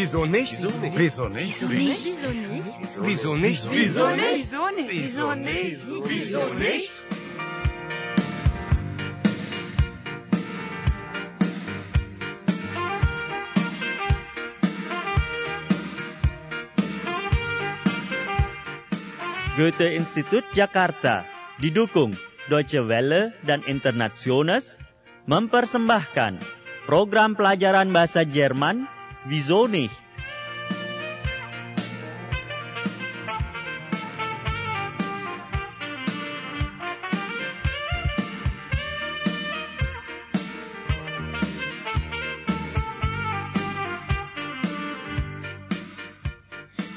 Wieso nicht? Wieso nicht? Wieso nicht? Goethe Institut Jakarta didukung Deutsche Welle dan Internationals mempersembahkan program pelajaran bahasa Jerman Wieso nicht?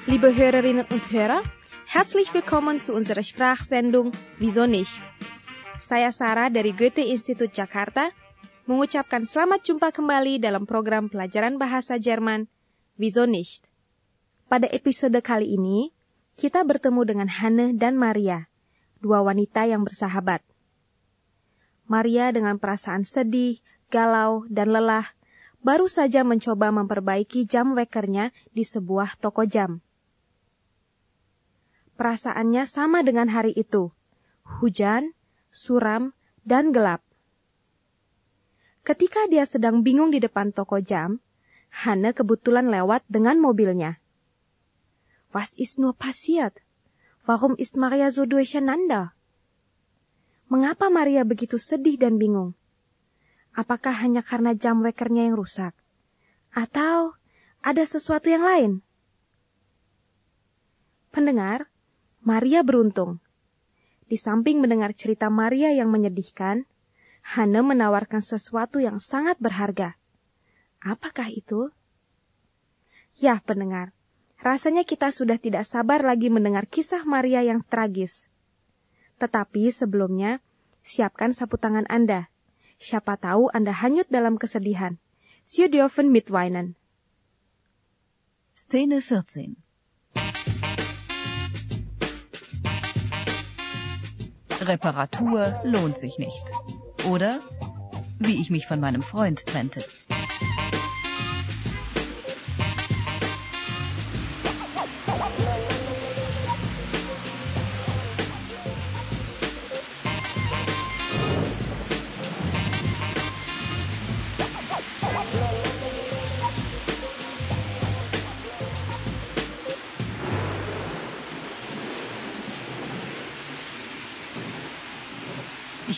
Liebe Hörerinnen und Hörer, herzlich willkommen zu unserer Sprachsendung Wieso nicht? Saya Sarah dari Goethe Institut Jakarta mengucapkan selamat jumpa kembali dalam program pelajaran bahasa Jerman Wieso? Pada episode kali ini, kita bertemu dengan Hanne dan Maria, dua wanita yang bersahabat. Maria dengan perasaan sedih, galau, dan lelah baru saja mencoba memperbaiki jam wekernya di sebuah toko jam. Perasaannya sama dengan hari itu. Hujan, suram, dan gelap. Ketika dia sedang bingung di depan toko jam, Hanne kebetulan lewat dengan mobilnya. Was ist nur passiert? Warum ist Maria so durcheinander? Mengapa Maria begitu sedih dan bingung? Apakah hanya karena jam wekernya yang rusak? Atau ada sesuatu yang lain? Pendengar, Maria beruntung. Di samping mendengar cerita Maria yang menyedihkan, Hana menawarkan sesuatu yang sangat berharga. Apakah itu? Ya, pendengar, rasanya kita sudah tidak sabar lagi mendengar kisah Maria yang tragis. Tetapi sebelumnya, siapkan sapu tangan Anda. Siapa tahu Anda hanyut dalam kesedihan. Sie dürfen mitweinen. Szene 14 Reparatur lohnt sich nicht. Oder wie ich mich von meinem Freund trennte.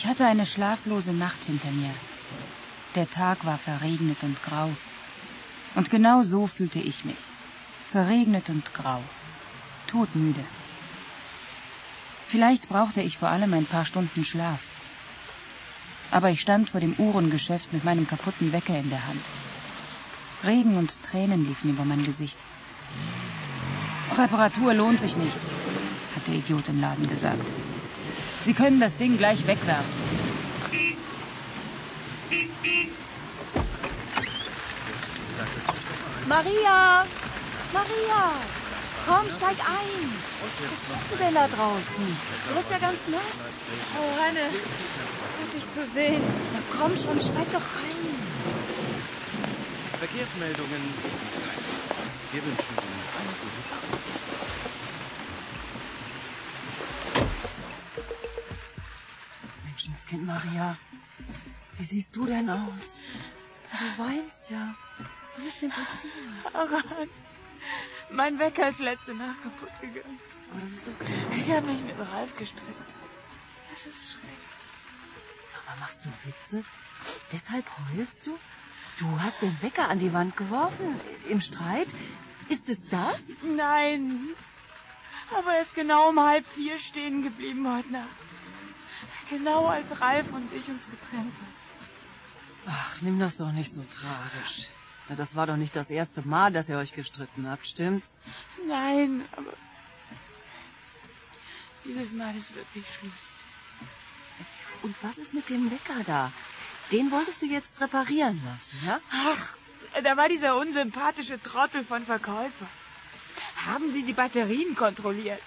Ich hatte eine schlaflose Nacht hinter mir. Der Tag war verregnet und grau. Und genau so fühlte ich mich. Verregnet und grau. Todmüde. Vielleicht brauchte ich vor allem ein paar Stunden Schlaf. Aber ich stand vor dem Uhrengeschäft mit meinem kaputten Wecker in der Hand. Regen und Tränen liefen über mein Gesicht. Reparatur lohnt sich nicht, hat der Idiot im Laden gesagt. Sie können das Ding gleich wegwerfen. Maria! Maria! Komm, steig ein! Was machst du denn da draußen? Du bist ja ganz nass. Oh, Hanne, gut dich zu sehen. Na komm schon, steig doch ein. Verkehrsmeldungen. Wir wünschen Ihnen eine gute Menschenskind Maria, wie siehst du denn aus? Du weinst ja. Was ist denn passiert? Aran, mein Wecker ist letzte Nacht kaputt gegangen. Aber das ist okay. Ich habe mich mit Ralf gestritten. Es ist schrecklich. Sag mal, machst du Witze? Deshalb heulst du? Du hast den Wecker an die Wand geworfen. Im Streit? Ist es das? Nein, aber er ist genau um halb vier stehen geblieben heute Nacht. Genau als Ralf und ich uns getrennt haben. Ach, nimm das doch nicht so tragisch. Na, das war doch nicht das erste Mal, dass ihr euch gestritten habt, stimmt's? Nein, aber dieses Mal ist wirklich Schluss. Und was ist mit dem Wecker da? Den wolltest du jetzt reparieren lassen, ja? Ach, da war dieser unsympathische Trottel von Verkäufer. Haben Sie die Batterien kontrolliert?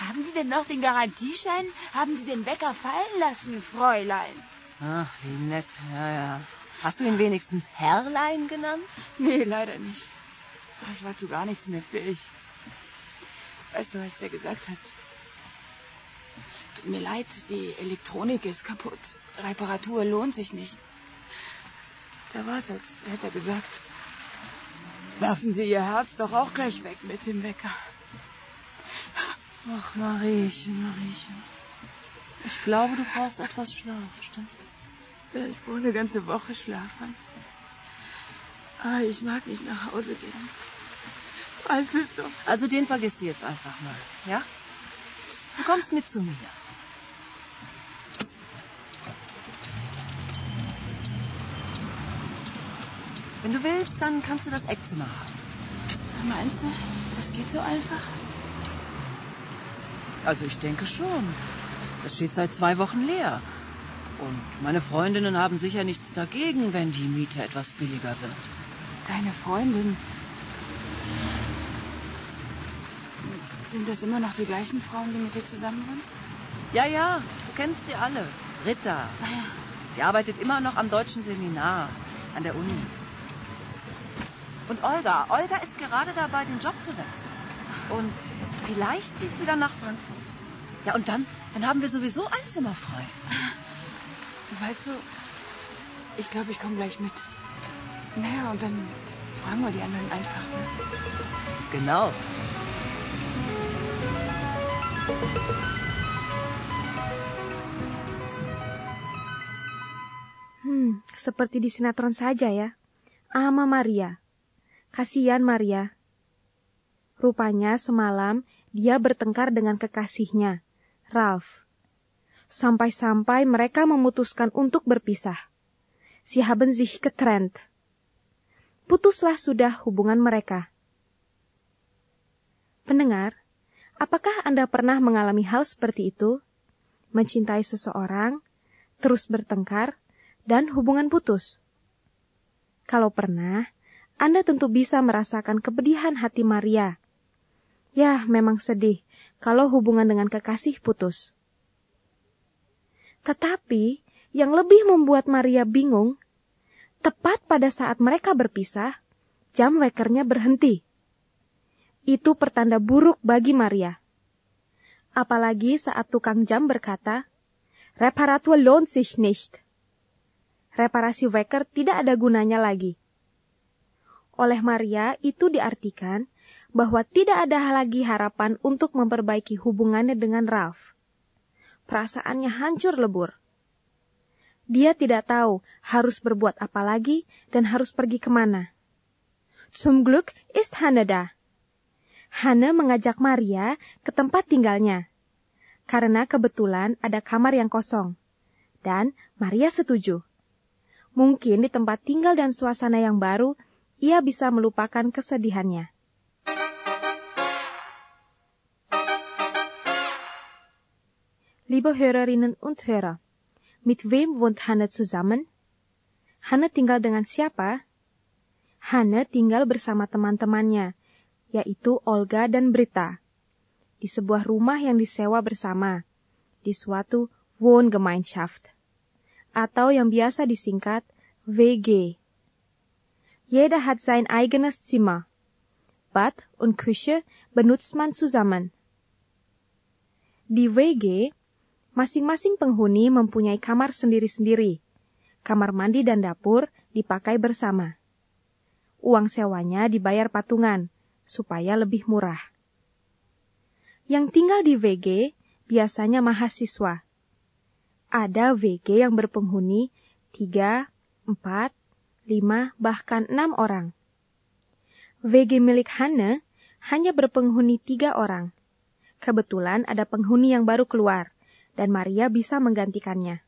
Haben Sie denn noch den Garantieschein? Haben Sie den Wecker fallen lassen, Fräulein? Ach, wie nett, ja, ja. Hast du ihn wenigstens Herrlein genannt? Nee, leider nicht. Ich war zu gar nichts mehr fähig. Weißt du, als er gesagt hat, tut mir leid, die Elektronik ist kaputt. Reparatur lohnt sich nicht. Da war es, als hätte er gesagt, werfen Sie Ihr Herz doch auch gleich weg mit dem Wecker. Ach, Mariechen, Mariechen. Ich glaube, du brauchst etwas Schlaf, stimmt? Ja, ich brauche eine ganze Woche schlafen. Ah, ich mag nicht nach Hause gehen. Weißt es doch. Also den vergisst du jetzt einfach mal, ja? Du kommst mit zu mir. Wenn du willst, dann kannst du das Eckzimmer haben. Meinst du, das geht so einfach? Also ich denke schon. Das steht seit zwei Wochen leer. Und meine Freundinnen haben sicher nichts dagegen, wenn die Miete etwas billiger wird. Deine Freundin. Sind das immer noch die gleichen Frauen, die mit dir zusammen waren? Ja, ja, du kennst sie alle. Ritter. Sie arbeitet immer noch am deutschen Seminar an der Uni. Und Olga, Olga ist gerade dabei, den Job zu wechseln. Und vielleicht zieht sie dann nach Frankfurt. Ja, und dann, dann haben wir sowieso ein Zimmer frei. Weißt du, ich glaube, ich komme gleich mit. Naja, und dann fragen wir die anderen einfach. Genau. Hmm, seperti di sinetron saja ya. Ama Maria. Kasihan Maria. Rupanya semalam dia bertengkar dengan kekasihnya, Ralph. Sampai-sampai mereka memutuskan untuk berpisah. Sie haben sich getrennt. Putuslah sudah hubungan mereka. Pendengar, apakah Anda pernah mengalami hal seperti itu? Mencintai seseorang, terus bertengkar, dan hubungan putus? Kalau pernah, Anda tentu bisa merasakan kepedihan hati Maria. Ya, memang sedih kalau hubungan dengan kekasih putus. Tetapi yang lebih membuat Maria bingung, tepat pada saat mereka berpisah, jam wekernya berhenti. Itu pertanda buruk bagi Maria. Apalagi saat tukang jam berkata, Reparatur lohnt sich nicht. Reparasi weker tidak ada gunanya lagi. Oleh Maria itu diartikan bahwa tidak ada lagi harapan untuk memperbaiki hubungannya dengan Ralph. Perasaannya hancur lebur. Dia tidak tahu harus berbuat apa lagi dan harus pergi ke mana. Zum Glück ist Hanne da. Hanne mengajak Maria ke tempat tinggalnya. Karena kebetulan ada kamar yang kosong. Dan Maria setuju. Mungkin di tempat tinggal dan suasana yang baru, ia bisa melupakan kesedihannya. Liebe Hörerinnen und Hörer, mit wem wohnt Hanne zusammen? Hanne tinggal dengan siapa? Hanne tinggal bersama teman-temannya, yaitu Olga dan Brita, di sebuah rumah yang disewa bersama, di suatu Wohngemeinschaft, atau yang biasa disingkat WG. Jeder hat sein eigenes Zimmer. Bad und Küche benutzt man zusammen. Di WG, masing-masing penghuni mempunyai kamar sendiri-sendiri. Kamar mandi dan dapur dipakai bersama. Uang sewanya dibayar patungan, supaya lebih murah. Yang tinggal di WG biasanya mahasiswa. Ada WG yang berpenghuni 3, 4, 5, bahkan 6 orang. WG milik Hanne hanya berpenghuni tiga orang. Kebetulan ada penghuni yang baru keluar, dan Maria bisa menggantikannya.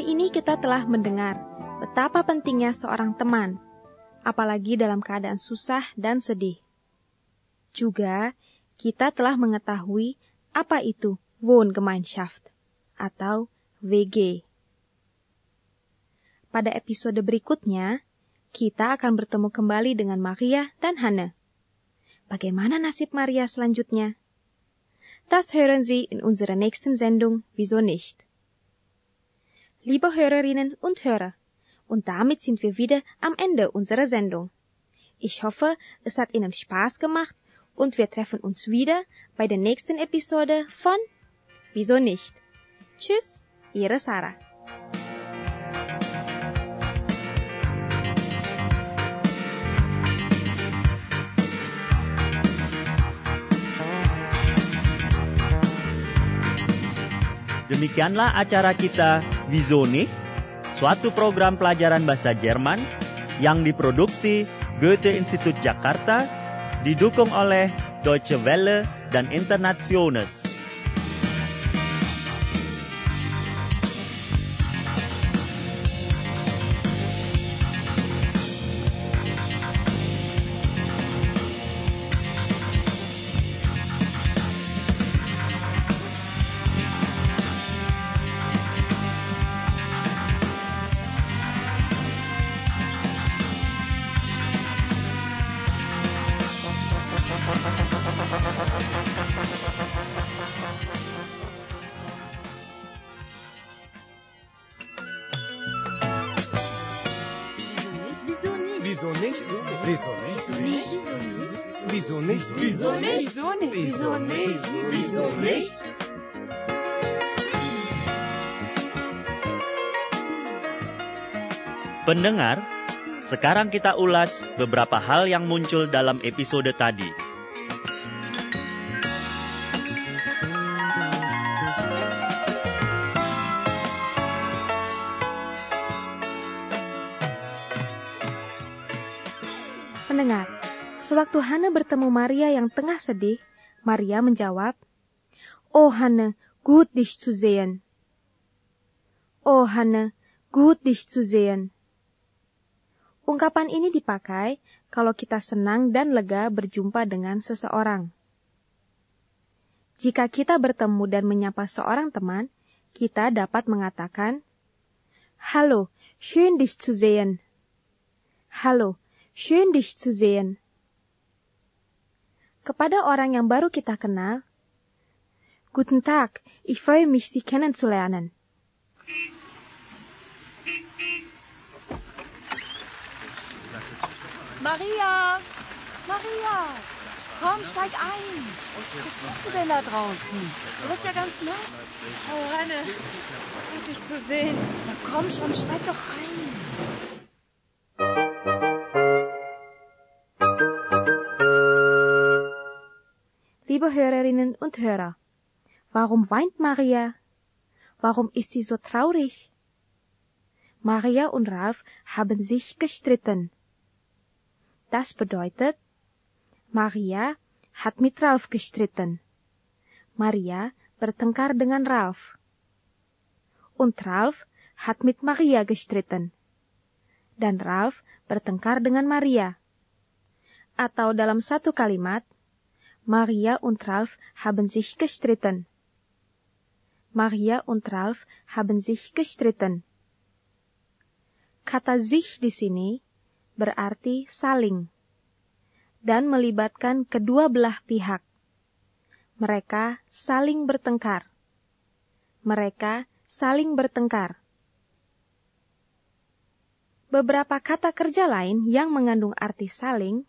Hari ini kita telah mendengar betapa pentingnya seorang teman, apalagi dalam keadaan susah dan sedih. Juga, kita telah mengetahui apa itu Wohngemeinschaft atau WG. Pada episode berikutnya, kita akan bertemu kembali dengan Maria dan Hanne. Bagaimana nasib Maria selanjutnya? Das hören Sie in unserer nächsten Sendung Wieso nicht? Liebe Hörerinnen und Hörer, und damit sind wir wieder am Ende unserer Sendung. Ich hoffe, es hat Ihnen Spaß gemacht und wir treffen uns wieder bei der nächsten Episode von Wieso nicht? Tschüss, Ihre Sarah. Demikianlah acara kita Nicht? Suatu program pelajaran bahasa Jerman yang diproduksi Goethe Institut Jakarta didukung oleh Deutsche Welle dan Internationals. Nicht? Wieso nicht? Wieso nicht? Wieso nicht? Pendengar, sekarang kita ulas beberapa hal yang muncul dalam episode tadi. Sewaktu Hana bertemu Maria yang tengah sedih, Maria menjawab, Oh Hana, gut dich zu sehen. Oh Hana, gut dich zu sehen. Ungkapan ini dipakai kalau kita senang dan lega berjumpa dengan seseorang. Jika kita bertemu dan menyapa seorang teman, kita dapat mengatakan, Hallo, schön dich zu sehen. Hallo, schön dich zu sehen. Kepada orang yang baru kita kenal, Guten Tag, ich freue mich, Sie kennenzulernen. Maria! Maria! Komm, steig ein! Was tust du denn da draußen? Du bist ja ganz nass. Oh, Hanne, gut dich zu sehen. Na komm schon, steig doch ein. Liebe Hörerinnen und Hörer, warum weint Maria? Warum ist sie so traurig? Maria und Ralf haben sich gestritten. Das bedeutet, Maria hat mit Ralf gestritten. Maria bertengkar dengan Ralf. Und Ralf hat mit Maria gestritten. Dan Ralf bertengkar dengan Maria. Atau dalam satu kalimat, Maria und Ralf haben sich gestritten. Maria und Ralf haben sich gestritten. Kata sich di sini berarti saling dan melibatkan kedua belah pihak. Mereka saling bertengkar. Mereka saling bertengkar. Beberapa kata kerja lain yang mengandung arti saling,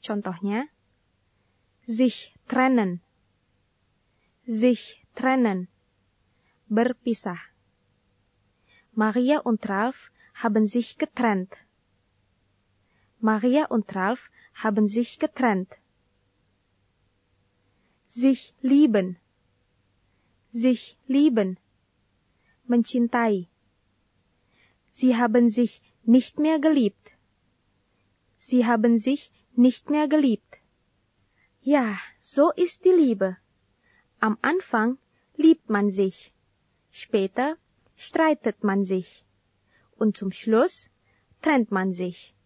contohnya sich trennen, sich trennen, berpisah. Maria und Ralf haben sich getrennt. Maria und Ralf haben sich getrennt. Sich lieben, sich lieben, mencintai. Sie haben sich nicht mehr geliebt. Sie haben sich nicht mehr geliebt. Ja, so ist die Liebe. Am Anfang liebt man sich, später streitet man sich und zum Schluss trennt man sich.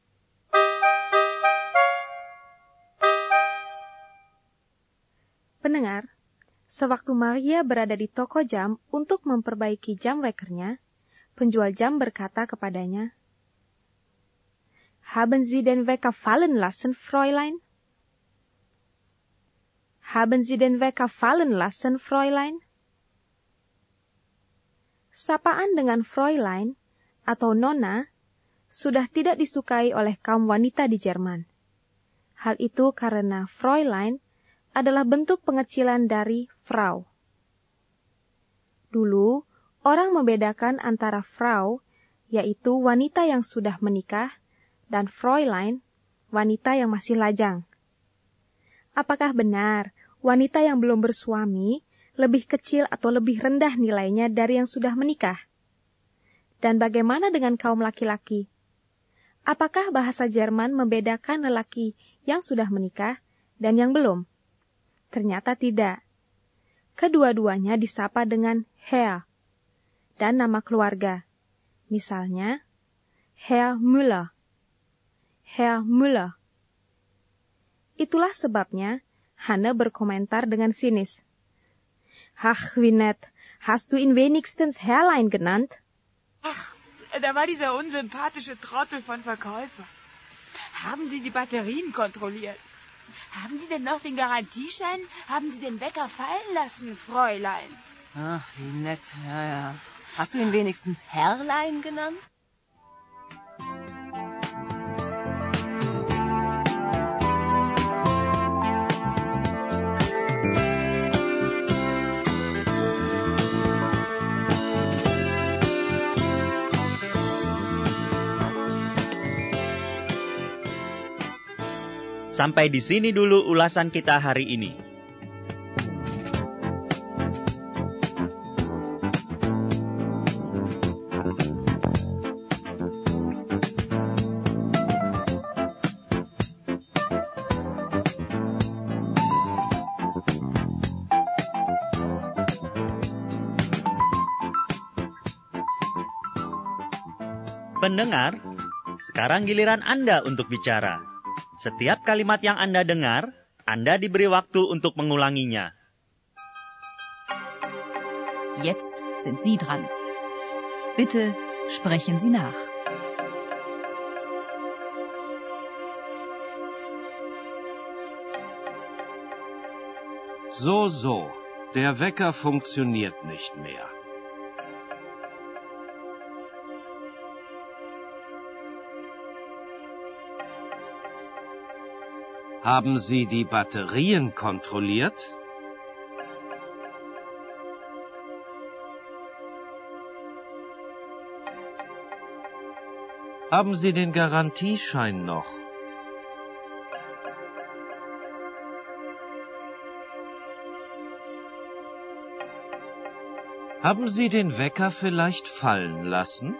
Pendengar, Sewaktu Maria berada di toko jam untuk memperbaiki jam wekernya, penjual jam berkata kepadanya, Haben Sie den Wecker fallen lassen, Fräulein? Haben Sie den Wecker fallen lassen, Fräulein? Sapaan dengan Fräulein atau Nona sudah tidak disukai oleh kaum wanita di Jerman. Hal itu karena Fräulein adalah bentuk pengecilan dari Frau. Dulu, orang membedakan antara Frau, yaitu wanita yang sudah menikah, dan Fräulein, wanita yang masih lajang. Apakah benar wanita yang belum bersuami lebih kecil atau lebih rendah nilainya dari yang sudah menikah? Dan bagaimana dengan kaum laki-laki? Apakah bahasa Jerman membedakan lelaki yang sudah menikah dan yang belum? Ternyata tidak. Kedua-duanya disapa dengan Herr dan nama keluarga. Misalnya, Herr Müller. Herr Müller. Itulah sebabnya Hanne berkomentar dengan sinis. Ach, wie nett. Hast du ihn wenigstens Herrlein genannt? Ach, da war dieser unsympathische Trottel von Verkäufer. Haben Sie die Batterien kontrolliert? Haben Sie denn noch den Garantieschein? Haben Sie den Wecker fallen lassen, Fräulein? Ach, wie nett, ja, ja. Hast du ihn wenigstens Herrlein genannt? Sampai di sini dulu ulasan kita hari ini. Pendengar, sekarang giliran Anda untuk bicara. Setiap kalimat yang Anda dengar, Anda diberi waktu untuk mengulanginya. Jetzt sind Sie dran. Bitte sprechen Sie nach. So, so. Der Wecker funktioniert nicht mehr. Haben Sie die Batterien kontrolliert? Haben Sie den Garantieschein noch? Haben Sie den Wecker vielleicht fallen lassen?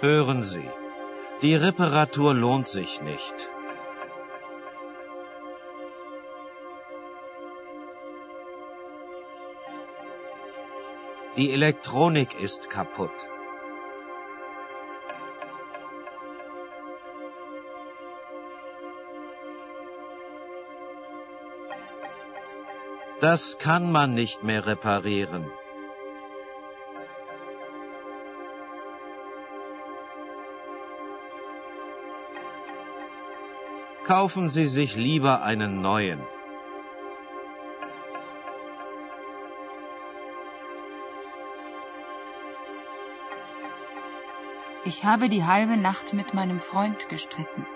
Hören Sie, die Reparatur lohnt sich nicht. Die Elektronik ist kaputt. Das kann man nicht mehr reparieren. Kaufen Sie sich lieber einen neuen. Ich habe die halbe Nacht mit meinem Freund gestritten.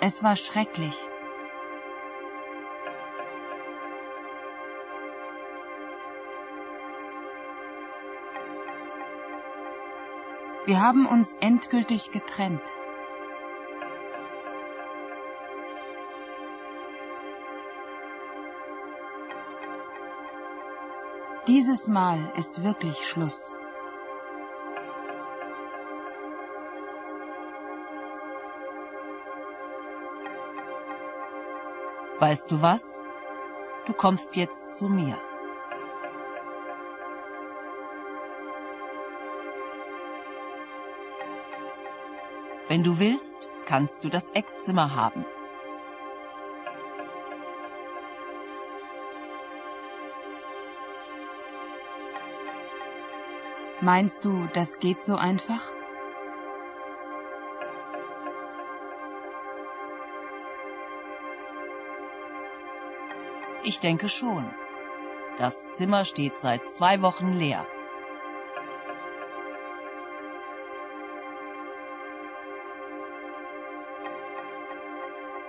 Es war schrecklich. Wir haben uns endgültig getrennt. Dieses Mal ist wirklich Schluss. Weißt du was? Du kommst jetzt zu mir. Wenn du willst, kannst du das Eckzimmer haben. Meinst du, das geht so einfach? Ich denke schon. Das Zimmer steht seit zwei Wochen leer.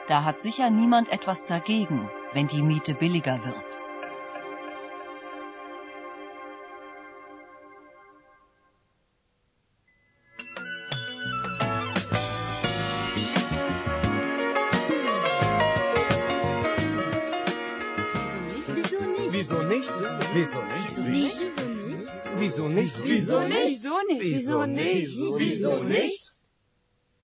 Da hat sicher niemand etwas dagegen, wenn die Miete billiger wird. Wieso nicht? Wieso nicht? Wieso nicht? Wieso nicht? Wieso nicht? Wieso nicht? Wieso nicht? Wieso nicht?